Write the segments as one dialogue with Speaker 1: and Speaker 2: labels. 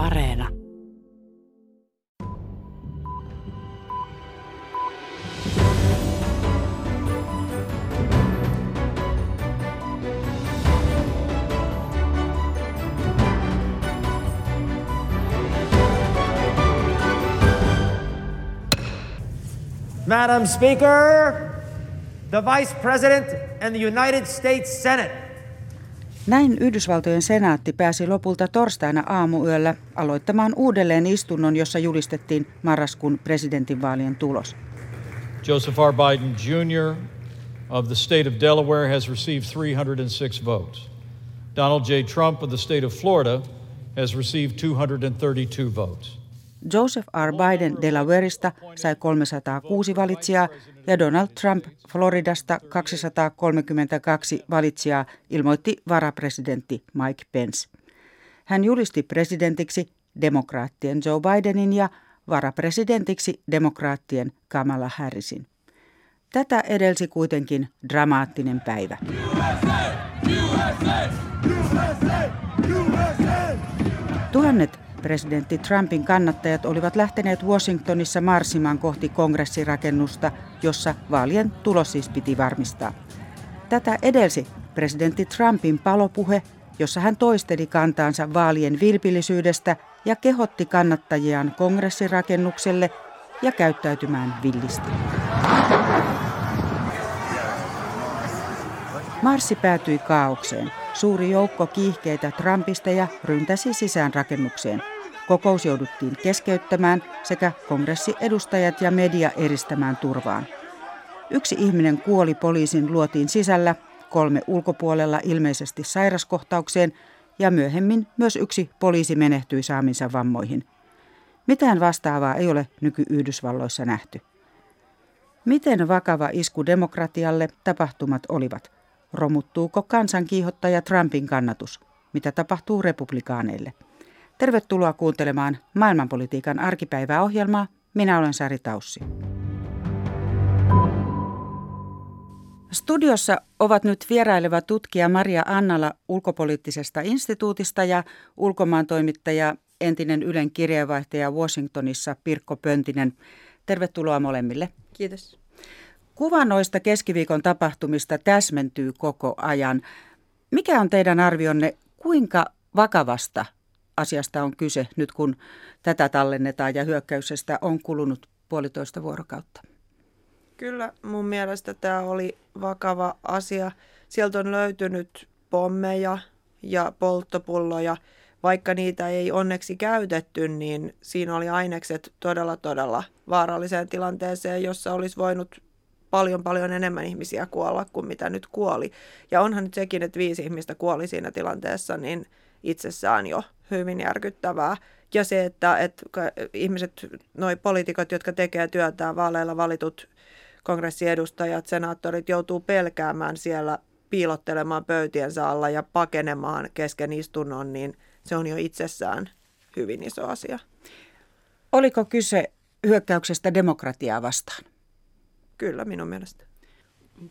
Speaker 1: Areena.
Speaker 2: Madam Speaker, the Vice President and the United States Senate.
Speaker 3: Näin Yhdysvaltojen senaatti pääsi lopulta torstaina aamuyöllä aloittamaan uudelleen istunnon, jossa julistettiin marraskuun presidentinvaalien tulos.
Speaker 4: Joseph R. Biden Jr. of the state of Delaware has received 306 votes. Donald J. Trump of the state of Florida has received 232 votes.
Speaker 3: Joseph R. Biden Delawareista sai 306 valitsijaa ja Donald Trump Floridasta 232 valitsijaa, ilmoitti varapresidentti Mike Pence. Hän julisti presidentiksi demokraattien Joe Bidenin ja varapresidentiksi demokraattien Kamala Harrisin. Tätä edelsi kuitenkin dramaattinen päivä. USA, USA, USA, Tuhannet Presidentti Trumpin kannattajat olivat lähteneet Washingtonissa marssimaan kohti kongressirakennusta, jossa vaalien tulos siis piti varmistaa. Tätä edelsi presidentti Trumpin palopuhe, jossa hän toisteli kantaansa vaalien vilpillisyydestä ja kehotti kannattajiaan kongressirakennukselle ja käyttäytymään villisti. Marssi päätyi kaaukseen. Suuri joukko kiihkeitä Trumpisteja ryntäsi sisään rakennukseen. Kokous jouduttiin keskeyttämään sekä kongressiedustajat ja media eristämään turvaan. Yksi ihminen kuoli poliisin luotiin sisällä, kolme ulkopuolella ilmeisesti sairaskohtaukseen ja myöhemmin myös yksi poliisi menehtyi saaminsa vammoihin. Mitään vastaavaa ei ole nyky-Yhdysvalloissa nähty. Miten vakava isku demokratialle tapahtumat olivat? Romuttuuko kansankiihottaja Trumpin kannatus? Mitä tapahtuu republikaaneille? Tervetuloa kuuntelemaan maailmanpolitiikan arkipäiväohjelmaa. Minä olen Sari Taussi. Studiossa ovat nyt vieraileva tutkija Maria Annala ulkopoliittisesta instituutista ja ulkomaan toimittaja entinen Ylen kirjeenvaihtaja Washingtonissa Pirkko Pöntinen. Tervetuloa molemmille.
Speaker 5: Kiitos.
Speaker 3: Kuva noista keskiviikon tapahtumista täsmentyy koko ajan. Mikä on teidän arvionne, kuinka vakavasta asiasta on kyse nyt, kun tätä tallennetaan ja hyökkäyksestä on kulunut puolitoista vuorokautta?
Speaker 5: Kyllä, mun mielestä tämä oli vakava asia. Sieltä on löytynyt pommeja ja polttopulloja. Vaikka niitä ei onneksi käytetty, niin siinä oli ainekset todella, todella vaaralliseen tilanteeseen, jossa olisi voinut paljon paljon enemmän ihmisiä kuolla kuin mitä nyt kuoli. Ja onhan nyt sekin, että viisi ihmistä kuoli siinä tilanteessa, niin itsessään jo hyvin järkyttävää. Ja se, että, että ihmiset, noi poliitikot, jotka tekee työtään, vaaleilla valitut kongressiedustajat, senaattorit joutuu pelkäämään siellä piilottelemaan pöytiensä alla ja pakenemaan kesken istunnon, niin se on jo itsessään hyvin iso asia.
Speaker 3: Oliko kyse hyökkäyksestä demokratiaa vastaan?
Speaker 5: Kyllä, minun mielestä.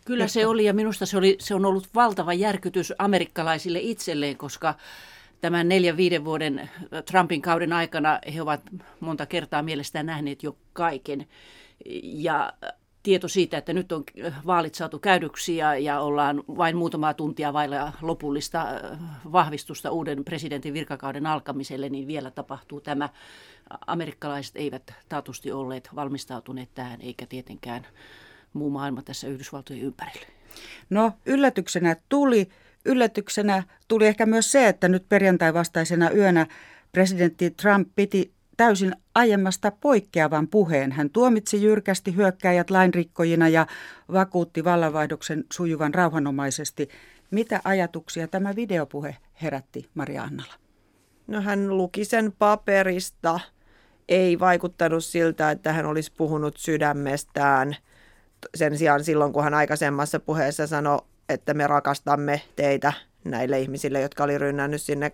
Speaker 6: Kyllä se oli ja minusta se, oli, se on ollut valtava järkytys amerikkalaisille itselleen, koska tämän neljän viiden vuoden Trumpin kauden aikana he ovat monta kertaa mielestään nähneet jo kaiken. Ja tieto siitä, että nyt on vaalit saatu käydyksi ja, ja ollaan vain muutamaa tuntia vailla lopullista vahvistusta uuden presidentin virkakauden alkamiselle, niin vielä tapahtuu tämä. Amerikkalaiset eivät taatusti olleet valmistautuneet tähän, eikä tietenkään muu maailma tässä Yhdysvaltojen ympärille.
Speaker 3: No yllätyksenä tuli. Yllätyksenä tuli ehkä myös se, että nyt perjantai vastaisena yönä presidentti Trump piti täysin aiemmasta poikkeavan puheen. Hän tuomitsi jyrkästi hyökkäjät lainrikkojina ja vakuutti vallanvaihdoksen sujuvan rauhanomaisesti. Mitä ajatuksia tämä videopuhe herätti Maria Annala?
Speaker 5: No hän luki sen paperista. Ei vaikuttanut siltä, että hän olisi puhunut sydämestään. Sen sijaan silloin, kun hän aikaisemmassa puheessa sanoi, että me rakastamme teitä näille ihmisille, jotka oli rynnännyt sinne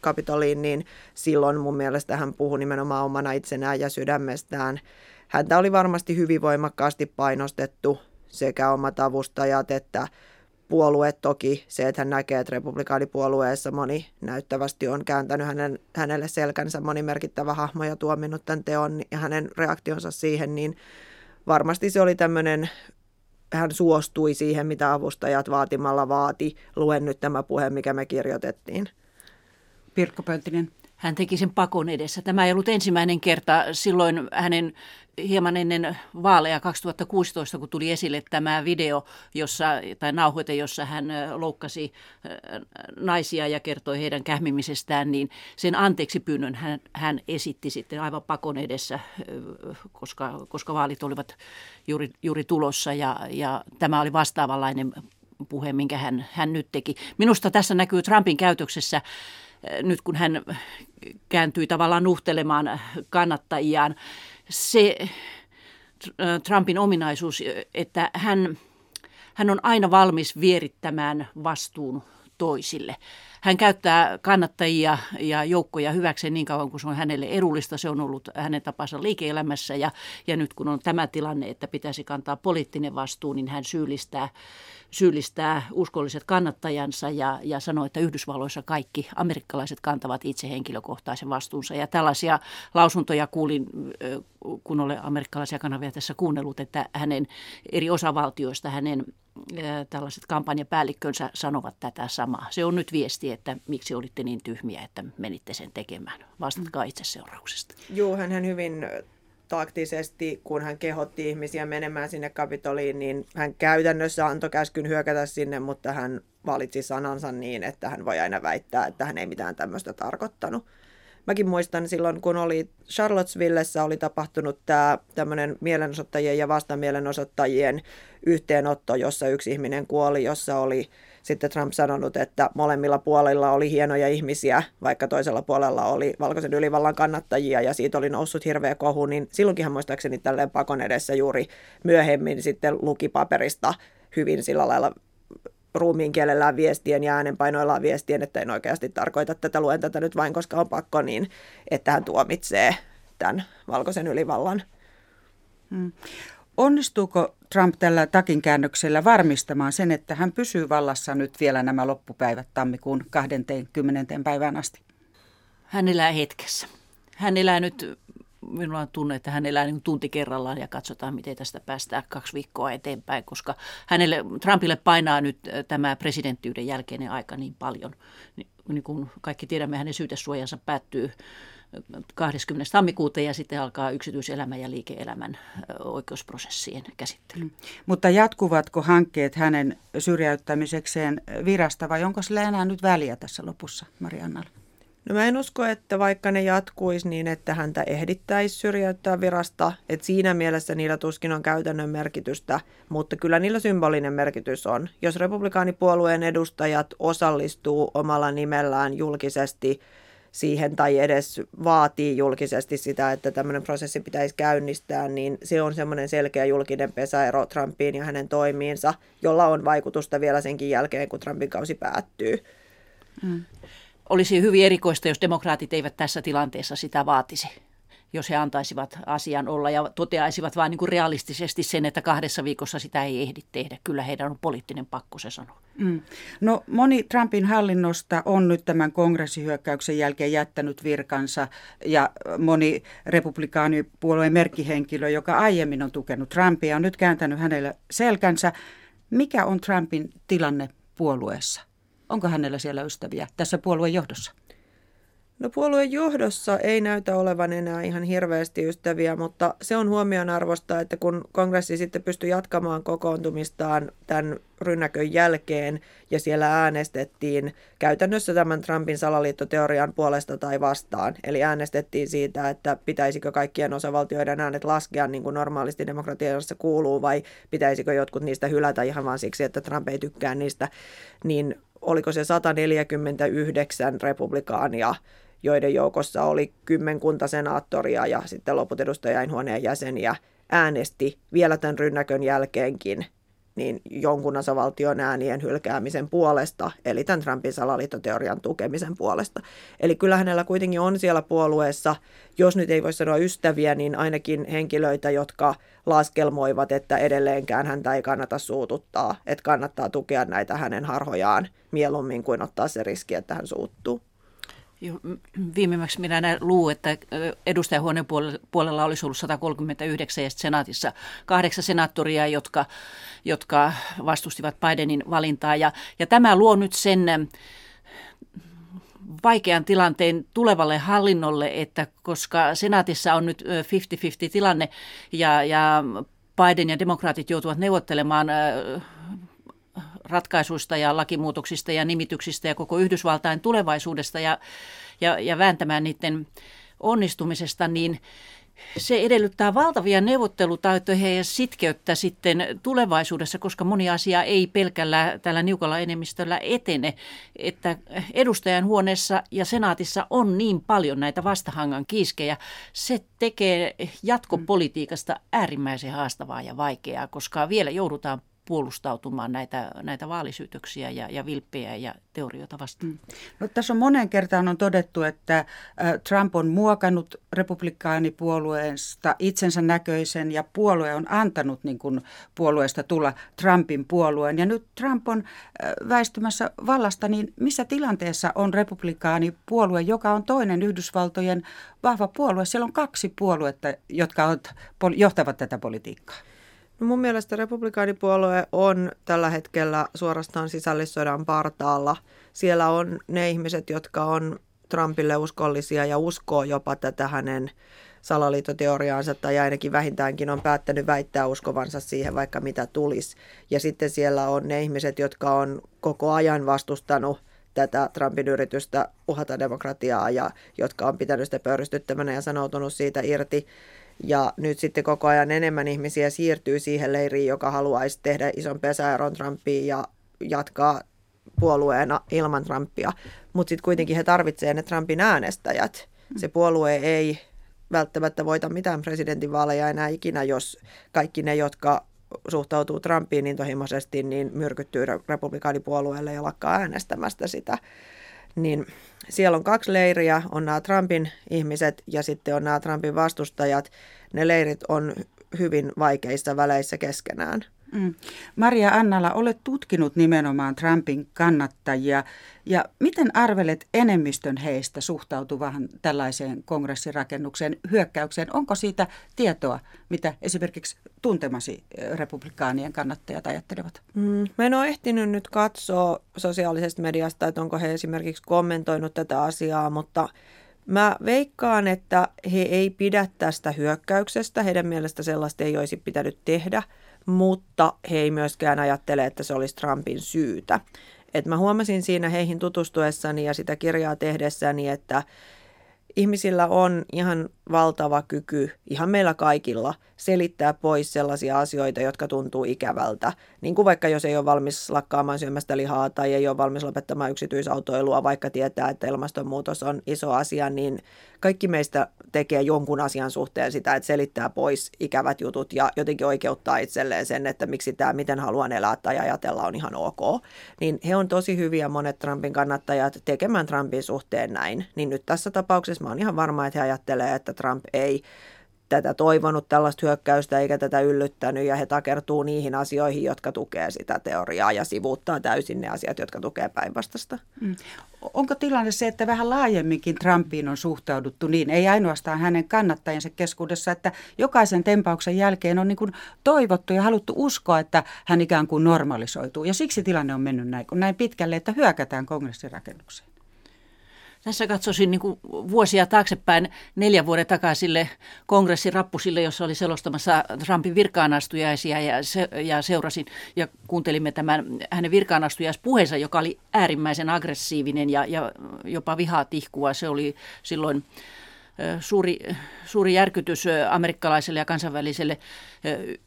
Speaker 5: Kapitoliin, niin silloin mun mielestä hän puhui nimenomaan omana itsenään ja sydämestään. Häntä oli varmasti hyvin voimakkaasti painostettu sekä omat avustajat että puolue toki, se, että hän näkee, että republikaanipuolueessa moni näyttävästi on kääntänyt hänen, hänelle selkänsä, moni merkittävä hahmo ja tuominnut tämän teon ja hänen reaktionsa siihen, niin varmasti se oli tämmöinen, hän suostui siihen, mitä avustajat vaatimalla vaati. Luen nyt tämä puhe, mikä me kirjoitettiin.
Speaker 3: Pirkko Pönttinen.
Speaker 6: Hän teki sen pakon edessä. Tämä ei ollut ensimmäinen kerta. Silloin hänen hieman ennen vaaleja 2016, kun tuli esille tämä video jossa, tai nauhoite, jossa hän loukkasi naisia ja kertoi heidän kähmimisestään, niin sen anteeksi pyynnön hän, hän esitti sitten aivan pakon edessä, koska, koska vaalit olivat juuri, juuri tulossa ja, ja tämä oli vastaavanlainen puhe, minkä hän, hän nyt teki. Minusta tässä näkyy Trumpin käytöksessä nyt kun hän kääntyi tavallaan nuhtelemaan kannattajiaan, se Trumpin ominaisuus, että hän, hän on aina valmis vierittämään vastuun toisille. Hän käyttää kannattajia ja joukkoja hyväkseen niin kauan kuin se on hänelle edullista. Se on ollut hänen tapansa liike-elämässä ja, ja nyt kun on tämä tilanne, että pitäisi kantaa poliittinen vastuu, niin hän syyllistää, syyllistää uskolliset kannattajansa ja, ja sanoo, että Yhdysvalloissa kaikki amerikkalaiset kantavat itse henkilökohtaisen vastuunsa. Ja tällaisia lausuntoja kuulin, kun olen amerikkalaisia kanavia tässä kuunnellut, että hänen eri osavaltioista hänen tällaiset kampanjapäällikkönsä sanovat tätä samaa. Se on nyt viesti, että miksi olitte niin tyhmiä, että menitte sen tekemään. Vastatkaa itse seurauksesta.
Speaker 5: Joo, hän hyvin taktisesti, kun hän kehotti ihmisiä menemään sinne kapitoliin, niin hän käytännössä antoi käskyn hyökätä sinne, mutta hän valitsi sanansa niin, että hän voi aina väittää, että hän ei mitään tämmöistä tarkoittanut. Mäkin muistan silloin, kun oli Charlottesvillessä oli tapahtunut tämä tämmöinen mielenosoittajien ja vastamielenosoittajien yhteenotto, jossa yksi ihminen kuoli, jossa oli sitten Trump sanonut, että molemmilla puolilla oli hienoja ihmisiä, vaikka toisella puolella oli valkoisen ylivallan kannattajia ja siitä oli noussut hirveä kohu, niin silloinkin hän muistaakseni tälleen pakon edessä juuri myöhemmin sitten luki paperista hyvin sillä lailla ruumiin kielellään viestien ja äänenpainoillaan viestien, että en oikeasti tarkoita tätä, luen tätä nyt vain, koska on pakko, niin että hän tuomitsee tämän valkoisen ylivallan.
Speaker 3: Hmm. Onnistuuko Trump tällä takinkäännöksellä varmistamaan sen, että hän pysyy vallassa nyt vielä nämä loppupäivät tammikuun 20. päivään asti?
Speaker 6: Hän elää hetkessä. Hän elää nyt, minulla on tunne, että hän elää niin tunti kerrallaan ja katsotaan, miten tästä päästään kaksi viikkoa eteenpäin, koska hänelle, Trumpille painaa nyt tämä presidenttiyden jälkeinen aika niin paljon. Niin kuin kaikki tiedämme, hänen syytesuojansa päättyy 20. tammikuuta ja sitten alkaa yksityiselämän ja liike-elämän oikeusprosessien käsittely. Mm.
Speaker 3: Mutta jatkuvatko hankkeet hänen syrjäyttämisekseen virasta vai onko sillä enää nyt väliä tässä lopussa, Mariannalla?
Speaker 5: No mä en usko, että vaikka ne jatkuisi niin, että häntä ehdittäisi syrjäyttää virasta, että siinä mielessä niillä tuskin on käytännön merkitystä, mutta kyllä niillä symbolinen merkitys on. Jos republikaanipuolueen edustajat osallistuu omalla nimellään julkisesti siihen tai edes vaatii julkisesti sitä, että tämmöinen prosessi pitäisi käynnistää, niin se on semmoinen selkeä julkinen pesäero Trumpiin ja hänen toimiinsa, jolla on vaikutusta vielä senkin jälkeen, kun Trumpin kausi päättyy.
Speaker 6: Mm. Olisi hyvin erikoista, jos demokraatit eivät tässä tilanteessa sitä vaatisi jos he antaisivat asian olla ja toteaisivat vain niin realistisesti sen, että kahdessa viikossa sitä ei ehdi tehdä. Kyllä heidän on poliittinen pakko se sanoa. Mm.
Speaker 3: No moni Trumpin hallinnosta on nyt tämän kongressihyökkäyksen jälkeen jättänyt virkansa ja moni republikaanipuolueen merkkihenkilö, joka aiemmin on tukenut Trumpia, on nyt kääntänyt hänelle selkänsä. Mikä on Trumpin tilanne puolueessa? Onko hänellä siellä ystäviä tässä puolueen johdossa?
Speaker 5: No puolueen johdossa ei näytä olevan enää ihan hirveästi ystäviä, mutta se on huomionarvosta, että kun kongressi sitten pystyi jatkamaan kokoontumistaan tämän rynnäkön jälkeen ja siellä äänestettiin käytännössä tämän Trumpin salaliittoteorian puolesta tai vastaan. Eli äänestettiin siitä, että pitäisikö kaikkien osavaltioiden äänet laskea niin kuin normaalisti demokratiassa kuuluu vai pitäisikö jotkut niistä hylätä ihan vain siksi, että Trump ei tykkää niistä, niin oliko se 149 republikaania joiden joukossa oli kymmenkunta senaattoria ja sitten loput edustajainhuoneen jäseniä, äänesti vielä tämän rynnäkön jälkeenkin niin jonkun osavaltion äänien hylkäämisen puolesta, eli tämän Trumpin salaliittoteorian tukemisen puolesta. Eli kyllä hänellä kuitenkin on siellä puolueessa, jos nyt ei voi sanoa ystäviä, niin ainakin henkilöitä, jotka laskelmoivat, että edelleenkään häntä ei kannata suututtaa, että kannattaa tukea näitä hänen harhojaan mieluummin kuin ottaa se riski, että hän suuttuu.
Speaker 6: Viimemmäksi minä näin luu, että edustajahuoneen puolella olisi ollut 139 ja senaatissa kahdeksan senaattoria, jotka, jotka vastustivat Bidenin valintaa. Ja, ja tämä luo nyt sen vaikean tilanteen tulevalle hallinnolle, että koska senaatissa on nyt 50-50 tilanne ja, ja Biden ja demokraatit joutuvat neuvottelemaan ratkaisuista ja lakimuutoksista ja nimityksistä ja koko Yhdysvaltain tulevaisuudesta ja, ja, ja vääntämään niiden onnistumisesta, niin se edellyttää valtavia neuvottelutaitoja ja sitkeyttä sitten tulevaisuudessa, koska moni asia ei pelkällä tällä niukalla enemmistöllä etene, että edustajan huoneessa ja senaatissa on niin paljon näitä vastahangan kiiskejä. Se tekee jatkopolitiikasta äärimmäisen haastavaa ja vaikeaa, koska vielä joudutaan puolustautumaan näitä, näitä vaalisyytöksiä ja, ja vilppejä ja teorioita vastaan. Mm.
Speaker 3: No, tässä on monen kertaan on todettu, että Trump on muokannut republikaanipuolueesta itsensä näköisen ja puolue on antanut niin kuin puolueesta tulla Trumpin puolueen. Ja nyt Trump on väistymässä vallasta, niin missä tilanteessa on republikaanipuolue, joka on toinen Yhdysvaltojen vahva puolue? Siellä on kaksi puoluetta, jotka johtavat tätä politiikkaa.
Speaker 5: No mun mielestä republikaanipuolue on tällä hetkellä suorastaan sisällissodan partaalla. Siellä on ne ihmiset, jotka on Trumpille uskollisia ja uskoo jopa tätä hänen salaliittoteoriaansa tai ainakin vähintäänkin on päättänyt väittää uskovansa siihen vaikka mitä tulisi. Ja sitten siellä on ne ihmiset, jotka on koko ajan vastustanut tätä Trumpin yritystä uhata demokratiaa ja jotka on pitänyt sitä pöyristyttävänä ja sanoutunut siitä irti. Ja nyt sitten koko ajan enemmän ihmisiä siirtyy siihen leiriin, joka haluaisi tehdä ison pesäeron Trumpiin ja jatkaa puolueena ilman Trumpia. Mutta sitten kuitenkin he tarvitsevat ne Trumpin äänestäjät. Se puolue ei välttämättä voita mitään presidentinvaaleja enää ikinä, jos kaikki ne, jotka suhtautuu Trumpiin niin tohimoisesti, niin myrkyttyy republikaanipuolueelle ja lakkaa äänestämästä sitä niin siellä on kaksi leiriä, on nämä Trumpin ihmiset ja sitten on nämä Trumpin vastustajat. Ne leirit on hyvin vaikeissa väleissä keskenään. Mm.
Speaker 3: Maria Annala, olet tutkinut nimenomaan Trumpin kannattajia. Ja miten arvelet enemmistön heistä suhtautuvan tällaiseen kongressirakennuksen hyökkäykseen? Onko siitä tietoa, mitä esimerkiksi tuntemasi republikaanien kannattajat ajattelevat?
Speaker 5: Mm, mä en ole ehtinyt nyt katsoa sosiaalisesta mediasta, että onko he esimerkiksi kommentoinut tätä asiaa, mutta Mä veikkaan, että he ei pidä tästä hyökkäyksestä. Heidän mielestä sellaista ei olisi pitänyt tehdä mutta he ei myöskään ajattele, että se olisi Trumpin syytä. Et mä huomasin siinä heihin tutustuessani ja sitä kirjaa tehdessäni, että ihmisillä on ihan valtava kyky, ihan meillä kaikilla, selittää pois sellaisia asioita, jotka tuntuu ikävältä. Niin kuin vaikka jos ei ole valmis lakkaamaan syömästä lihaa tai ei ole valmis lopettamaan yksityisautoilua, vaikka tietää, että ilmastonmuutos on iso asia, niin kaikki meistä tekee jonkun asian suhteen sitä, että selittää pois ikävät jutut ja jotenkin oikeuttaa itselleen sen, että miksi tämä, miten haluan elää tai ajatella on ihan ok. Niin he on tosi hyviä monet Trumpin kannattajat tekemään Trumpin suhteen näin. Niin nyt tässä tapauksessa mä oon ihan varma, että he ajattelee, että Trump ei tätä toivonut tällaista hyökkäystä eikä tätä yllyttänyt ja he takertuu niihin asioihin, jotka tukee sitä teoriaa ja sivuuttaa täysin ne asiat, jotka tukee päinvastasta. Mm.
Speaker 3: Onko tilanne se, että vähän laajemminkin Trumpiin on suhtauduttu niin, ei ainoastaan hänen kannattajansa keskuudessa, että jokaisen tempauksen jälkeen on niin kuin toivottu ja haluttu uskoa, että hän ikään kuin normalisoituu. Ja siksi tilanne on mennyt näin, näin pitkälle, että hyökätään kongressirakennukseen.
Speaker 6: Tässä katsoisin niin kuin vuosia taaksepäin neljän vuoden takaisille kongressirappusille, jossa oli selostamassa Trumpin virkaanastujaisia ja, se, ja seurasin ja kuuntelimme tämän hänen virkaanastujaispuheensa, joka oli äärimmäisen aggressiivinen ja, ja jopa vihaa tihkua. Se oli silloin suuri, suuri järkytys amerikkalaiselle ja kansainväliselle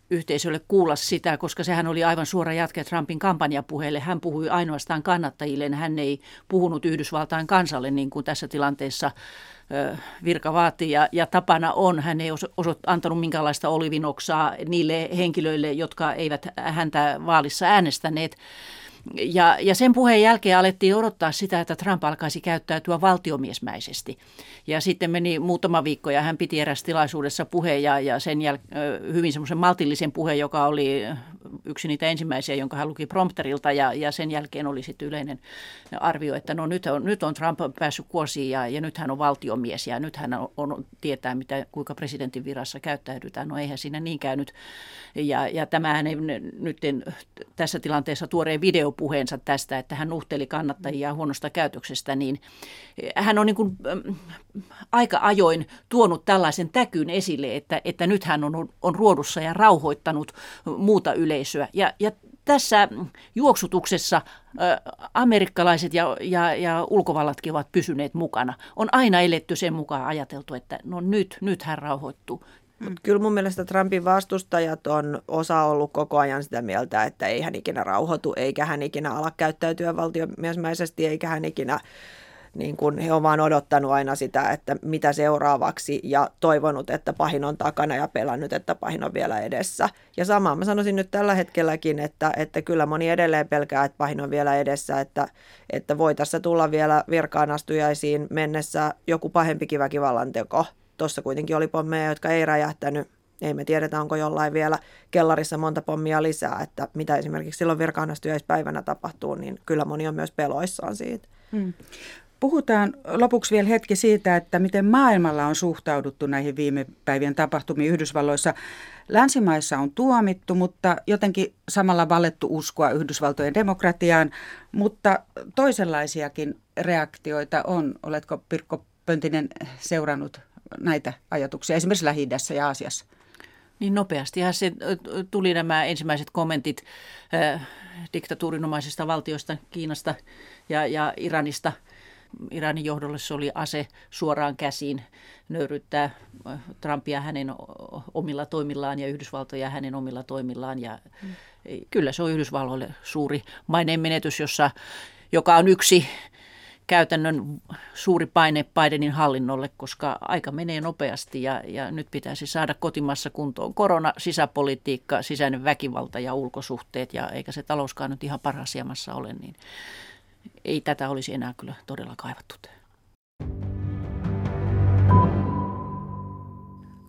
Speaker 6: yhteisölle kuulla sitä, koska sehän oli aivan suora jatke Trumpin kampanjapuheelle. Hän puhui ainoastaan kannattajille, hän ei puhunut Yhdysvaltain kansalle niin kuin tässä tilanteessa virka vaatii ja, ja tapana on. Hän ei osot, antanut minkäänlaista olivinoksaa niille henkilöille, jotka eivät häntä vaalissa äänestäneet. Ja, ja sen puheen jälkeen alettiin odottaa sitä, että Trump alkaisi käyttäytyä valtiomiesmäisesti. Ja sitten meni muutama viikko ja hän piti eräs tilaisuudessa puheen ja, ja sen jäl- hyvin semmoisen maltillisen puheen, joka oli yksi niitä ensimmäisiä, jonka hän luki prompterilta ja, ja sen jälkeen oli sitten yleinen arvio, että no nyt on, nyt on Trump päässyt kuosiin ja, ja nyt hän on valtiomies ja nyt hän on, on tietää, mitä, kuinka presidentin virassa käyttäydytään. No eihän siinä niin käynyt. Ja, ja tämähän ei nyt tässä tilanteessa tuoreen videopuheensa tästä, että hän nuhteli kannattajia huonosta käytöksestä, niin hän on niin kuin, aika ajoin tuonut tällaisen täkyn esille, että, että nyt hän on, on ruodussa ja rauhoittanut muuta yleisöä. Ja, ja tässä juoksutuksessa amerikkalaiset ja, ja, ja ulkovallatkin ovat pysyneet mukana. On aina eletty sen mukaan ajateltu, että no nyt, nyt hän rauhoittuu.
Speaker 5: Mut kyllä mun mielestä Trumpin vastustajat on osa ollut koko ajan sitä mieltä, että ei hän ikinä rauhoitu, eikä hän ikinä ala käyttäytyä valtiomiesmäisesti, eikä hän ikinä niin kuin he ovat vaan odottanut aina sitä, että mitä seuraavaksi ja toivonut, että pahin on takana ja pelännyt, että pahin on vielä edessä. Ja samaa mä sanoisin nyt tällä hetkelläkin, että, että kyllä moni edelleen pelkää, että pahin on vielä edessä, että, että voi tässä tulla vielä virkaanastujaisiin mennessä joku pahempikin väkivallan teko. Tuossa kuitenkin oli pommeja, jotka ei räjähtänyt. Ei me tiedetä, onko jollain vielä kellarissa monta pommia lisää, että mitä esimerkiksi silloin virkaanastujaispäivänä tapahtuu, niin kyllä moni on myös peloissaan siitä. Hmm.
Speaker 3: Puhutaan lopuksi vielä hetki siitä, että miten maailmalla on suhtauduttu näihin viime päivien tapahtumiin Yhdysvalloissa. Länsimaissa on tuomittu, mutta jotenkin samalla valettu uskoa Yhdysvaltojen demokratiaan, mutta toisenlaisiakin reaktioita on. Oletko Pirkko Pöntinen seurannut näitä ajatuksia esimerkiksi lähi ja Aasiassa?
Speaker 6: Niin nopeasti se tuli nämä ensimmäiset kommentit äh, diktatuurinomaisista valtioista, Kiinasta ja, ja Iranista – Iranin johdolle se oli ase suoraan käsiin nöyryttää Trumpia hänen omilla toimillaan ja Yhdysvaltoja hänen omilla toimillaan. Ja mm. Kyllä se on Yhdysvalloille suuri maineen menetys, jossa, joka on yksi käytännön suuri paine Bidenin hallinnolle, koska aika menee nopeasti ja, ja nyt pitäisi saada kotimassa kuntoon korona, sisäpolitiikka, sisäinen väkivalta ja ulkosuhteet ja eikä se talouskaan nyt ihan parhaassa ole, niin ei tätä olisi enää kyllä todella kaivattu.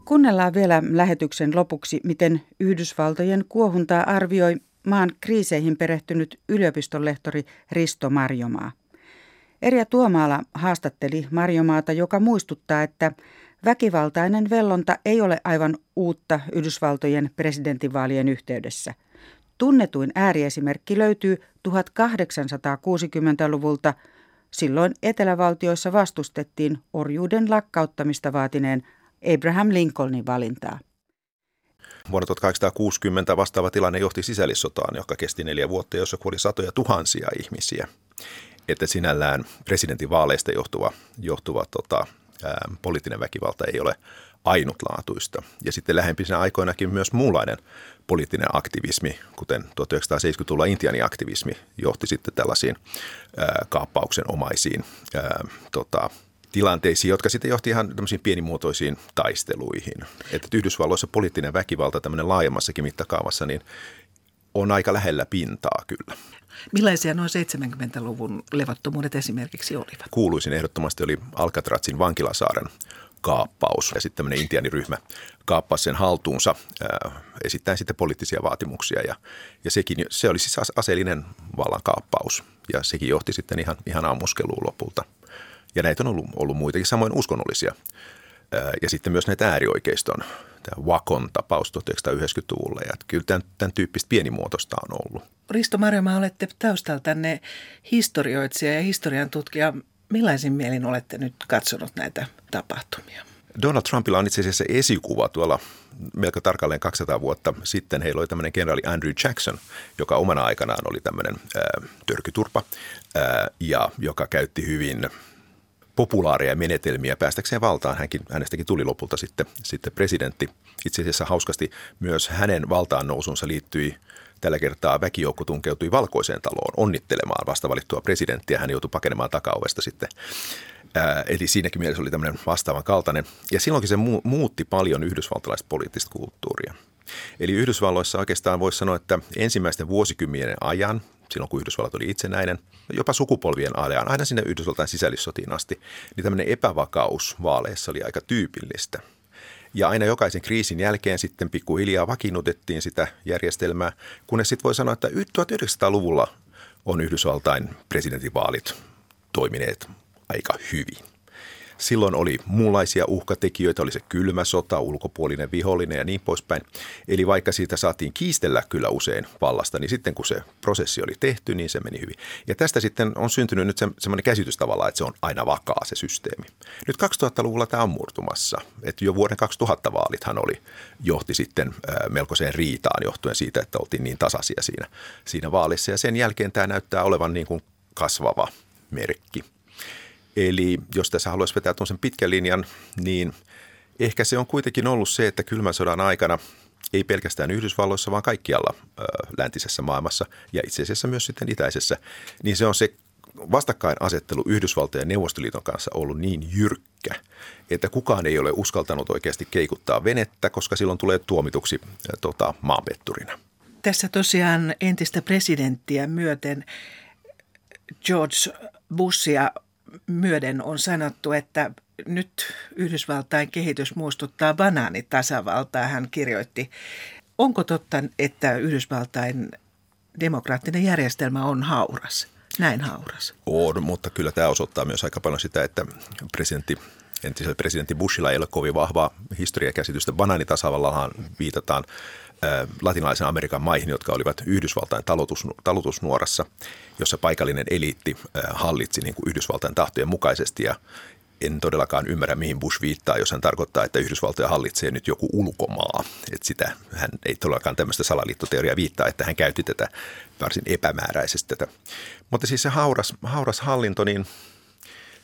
Speaker 3: Kuunnellaan vielä lähetyksen lopuksi, miten Yhdysvaltojen kuohuntaa arvioi maan kriiseihin perehtynyt yliopistolehtori Risto Marjomaa. Erja Tuomaala haastatteli Marjomaata, joka muistuttaa, että väkivaltainen vellonta ei ole aivan uutta Yhdysvaltojen presidentinvaalien yhteydessä – Tunnetuin ääriesimerkki löytyy 1860-luvulta. Silloin etelävaltioissa vastustettiin orjuuden lakkauttamista vaatineen Abraham Lincolnin valintaa.
Speaker 1: Vuonna 1860 vastaava tilanne johti sisällissotaan, joka kesti neljä vuotta, jossa kuoli satoja tuhansia ihmisiä. Että sinällään presidentin vaaleista johtuva, johtuva tota, ää, poliittinen väkivalta ei ole ainutlaatuista. Ja sitten lähempinä aikoinakin myös muunlainen poliittinen aktivismi, kuten 1970-luvulla intianiaktivismi, johti sitten tällaisiin ää, kaappauksen omaisiin ää, tota, tilanteisiin, jotka sitten johti ihan tämmöisiin pienimuotoisiin taisteluihin. Että Yhdysvalloissa poliittinen väkivalta tämmöinen laajemmassakin mittakaavassa, niin on aika lähellä pintaa kyllä.
Speaker 7: Millaisia noin 70-luvun levottomuudet esimerkiksi olivat?
Speaker 1: Kuuluisin ehdottomasti oli Alcatrazin vankilasaaren kaappaus. Ja sitten tämmöinen intiaaniryhmä kaappasi sen haltuunsa ää, esittäen sitten poliittisia vaatimuksia. Ja, ja sekin, se oli siis aseellinen vallankaappaus ja sekin johti sitten ihan, ihan ammuskeluun lopulta. Ja näitä on ollut, ollut muitakin, samoin uskonnollisia. Ja sitten myös näitä äärioikeiston, tämä Vakon tapaus 1990-luvulla. Ja kyllä tämän, tämän tyyppistä pienimuotoista on ollut.
Speaker 7: Risto Marjoma, olette taustaltanne historioitsija ja historian tutkija. Millaisin mielin olette nyt katsonut näitä tapahtumia?
Speaker 1: Donald Trumpilla on itse asiassa esikuva tuolla melko tarkalleen 200 vuotta sitten. Heillä oli tämmöinen kenraali Andrew Jackson, joka omana aikanaan oli tämmöinen ää, törkyturpa ää, ja joka käytti hyvin populaareja menetelmiä päästäkseen valtaan. Hänkin, hänestäkin tuli lopulta sitten, sitten presidentti. Itse asiassa hauskasti myös hänen valtaan nousunsa liittyi Tällä kertaa väkijoukko tunkeutui valkoiseen taloon onnittelemaan vastavalittua presidenttiä. Hän joutui pakenemaan takaovesta sitten. Ää, eli siinäkin mielessä oli tämmöinen vastaavan kaltainen. Ja silloinkin se mu- muutti paljon yhdysvaltalaista poliittista kulttuuria. Eli Yhdysvalloissa oikeastaan voisi sanoa, että ensimmäisten vuosikymmenien ajan, silloin kun Yhdysvallat oli itsenäinen, jopa sukupolvien ajan, aina sinne Yhdysvaltain sisällissotiin asti, niin tämmöinen epävakaus vaaleissa oli aika tyypillistä – ja aina jokaisen kriisin jälkeen sitten pikkuhiljaa vakiinnutettiin sitä järjestelmää, kunnes sitten voi sanoa, että 1900-luvulla on Yhdysvaltain presidentinvaalit toimineet aika hyvin. Silloin oli muunlaisia uhkatekijöitä, oli se kylmä sota, ulkopuolinen vihollinen ja niin poispäin. Eli vaikka siitä saatiin kiistellä kyllä usein vallasta, niin sitten kun se prosessi oli tehty, niin se meni hyvin. Ja tästä sitten on syntynyt nyt se, semmoinen käsitys tavallaan, että se on aina vakaa se systeemi. Nyt 2000-luvulla tämä on murtumassa. Että jo vuoden 2000 vaalithan oli, johti sitten melkoiseen riitaan johtuen siitä, että oltiin niin tasaisia siinä, siinä vaalissa. Ja sen jälkeen tämä näyttää olevan niin kuin kasvava merkki – Eli jos tässä haluaisi vetää tuon pitkän linjan, niin ehkä se on kuitenkin ollut se, että kylmän sodan aikana ei pelkästään Yhdysvalloissa, vaan kaikkialla ö, läntisessä maailmassa ja itse asiassa myös sitten itäisessä, niin se on se vastakkainasettelu Yhdysvaltojen ja Neuvostoliiton kanssa ollut niin jyrkkä, että kukaan ei ole uskaltanut oikeasti keikuttaa venettä, koska silloin tulee tuomituksi tota, maanpetturina.
Speaker 7: Tässä tosiaan entistä presidenttiä myöten George Bushia myöden on sanottu, että nyt Yhdysvaltain kehitys muistuttaa banaanitasavaltaa, hän kirjoitti. Onko totta, että Yhdysvaltain demokraattinen järjestelmä on hauras, näin hauras?
Speaker 1: On, mutta kyllä tämä osoittaa myös aika paljon sitä, että presidentti entisellä presidentti Bushilla ei ole kovin vahvaa historiakäsitystä. Banaanitasavallahan viitataan latinalaisen Amerikan maihin, jotka olivat Yhdysvaltain talutus, talutusnuorassa, jossa paikallinen eliitti hallitsi niin kuin Yhdysvaltain tahtojen mukaisesti ja en todellakaan ymmärrä, mihin Bush viittaa, jos hän tarkoittaa, että Yhdysvaltoja hallitsee nyt joku ulkomaa. Että sitä, hän ei todellakaan tämmöistä salaliittoteoriaa viittaa, että hän käytti tätä varsin epämääräisesti. Tätä. Mutta siis se hauras, hauras hallinto, niin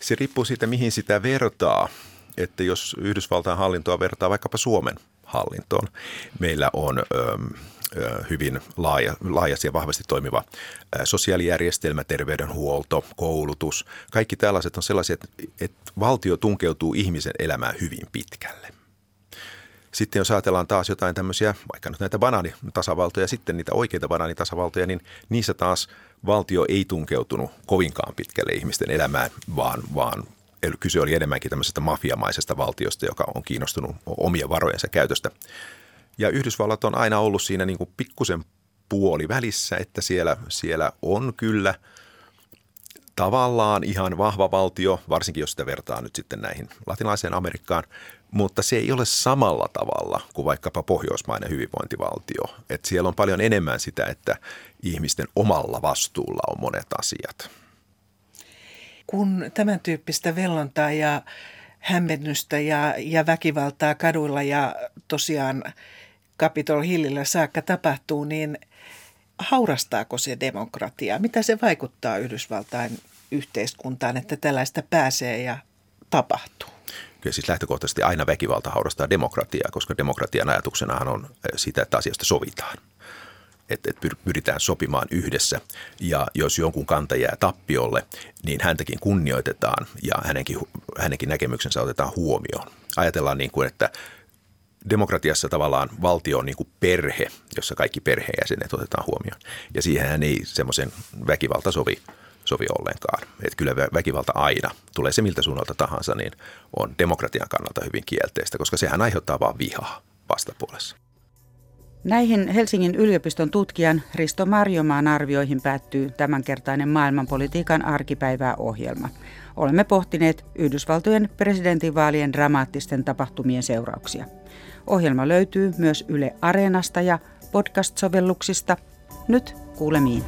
Speaker 1: se riippuu siitä, mihin sitä vertaa. Että jos Yhdysvaltain hallintoa vertaa vaikkapa Suomen – hallintoon. Meillä on hyvin laaja, laajasti ja vahvasti toimiva sosiaalijärjestelmä, terveydenhuolto, koulutus. Kaikki tällaiset on sellaisia, että, että valtio tunkeutuu ihmisen elämään hyvin pitkälle. Sitten jos ajatellaan taas jotain tämmöisiä, vaikka nyt näitä banaanitasavaltoja, sitten niitä oikeita banaanitasavaltoja, niin niissä taas valtio ei tunkeutunut kovinkaan pitkälle ihmisten elämään, vaan, vaan kyse oli enemmänkin tämmöisestä mafiamaisesta valtiosta, joka on kiinnostunut omien varojensa käytöstä. Ja Yhdysvallat on aina ollut siinä niin kuin pikkusen puoli välissä, että siellä, siellä on kyllä tavallaan ihan vahva valtio, varsinkin jos sitä vertaa nyt sitten näihin latinalaiseen Amerikkaan, mutta se ei ole samalla tavalla kuin vaikkapa pohjoismainen hyvinvointivaltio. Et siellä on paljon enemmän sitä, että ihmisten omalla vastuulla on monet asiat
Speaker 7: kun tämän tyyppistä vellontaa ja hämmennystä ja, ja väkivaltaa kaduilla ja tosiaan Capitol Hillillä saakka tapahtuu, niin haurastaako se demokratiaa? Mitä se vaikuttaa Yhdysvaltain yhteiskuntaan, että tällaista pääsee ja tapahtuu?
Speaker 1: Kyllä siis lähtökohtaisesti aina väkivalta haurastaa demokratiaa, koska demokratian ajatuksenahan on sitä, että asiasta sovitaan että, että pyritään sopimaan yhdessä. Ja jos jonkun kanta jää tappiolle, niin häntäkin kunnioitetaan ja hänenkin, hänenkin näkemyksensä otetaan huomioon. Ajatellaan niin kuin, että demokratiassa tavallaan valtio on niin kuin perhe, jossa kaikki perheenjäsenet otetaan huomioon. Ja siihen ei semmoisen väkivalta sovi, sovi ollenkaan. Että kyllä väkivalta aina, tulee se miltä suunnalta tahansa, niin on demokratian kannalta hyvin kielteistä, koska sehän aiheuttaa vain vihaa vastapuolessa.
Speaker 3: Näihin Helsingin yliopiston tutkijan Risto Marjomaan arvioihin päättyy tämänkertainen maailmanpolitiikan arkipäivää ohjelma. Olemme pohtineet Yhdysvaltojen presidentinvaalien dramaattisten tapahtumien seurauksia. Ohjelma löytyy myös Yle Areenasta ja podcast-sovelluksista. Nyt kuulemiin.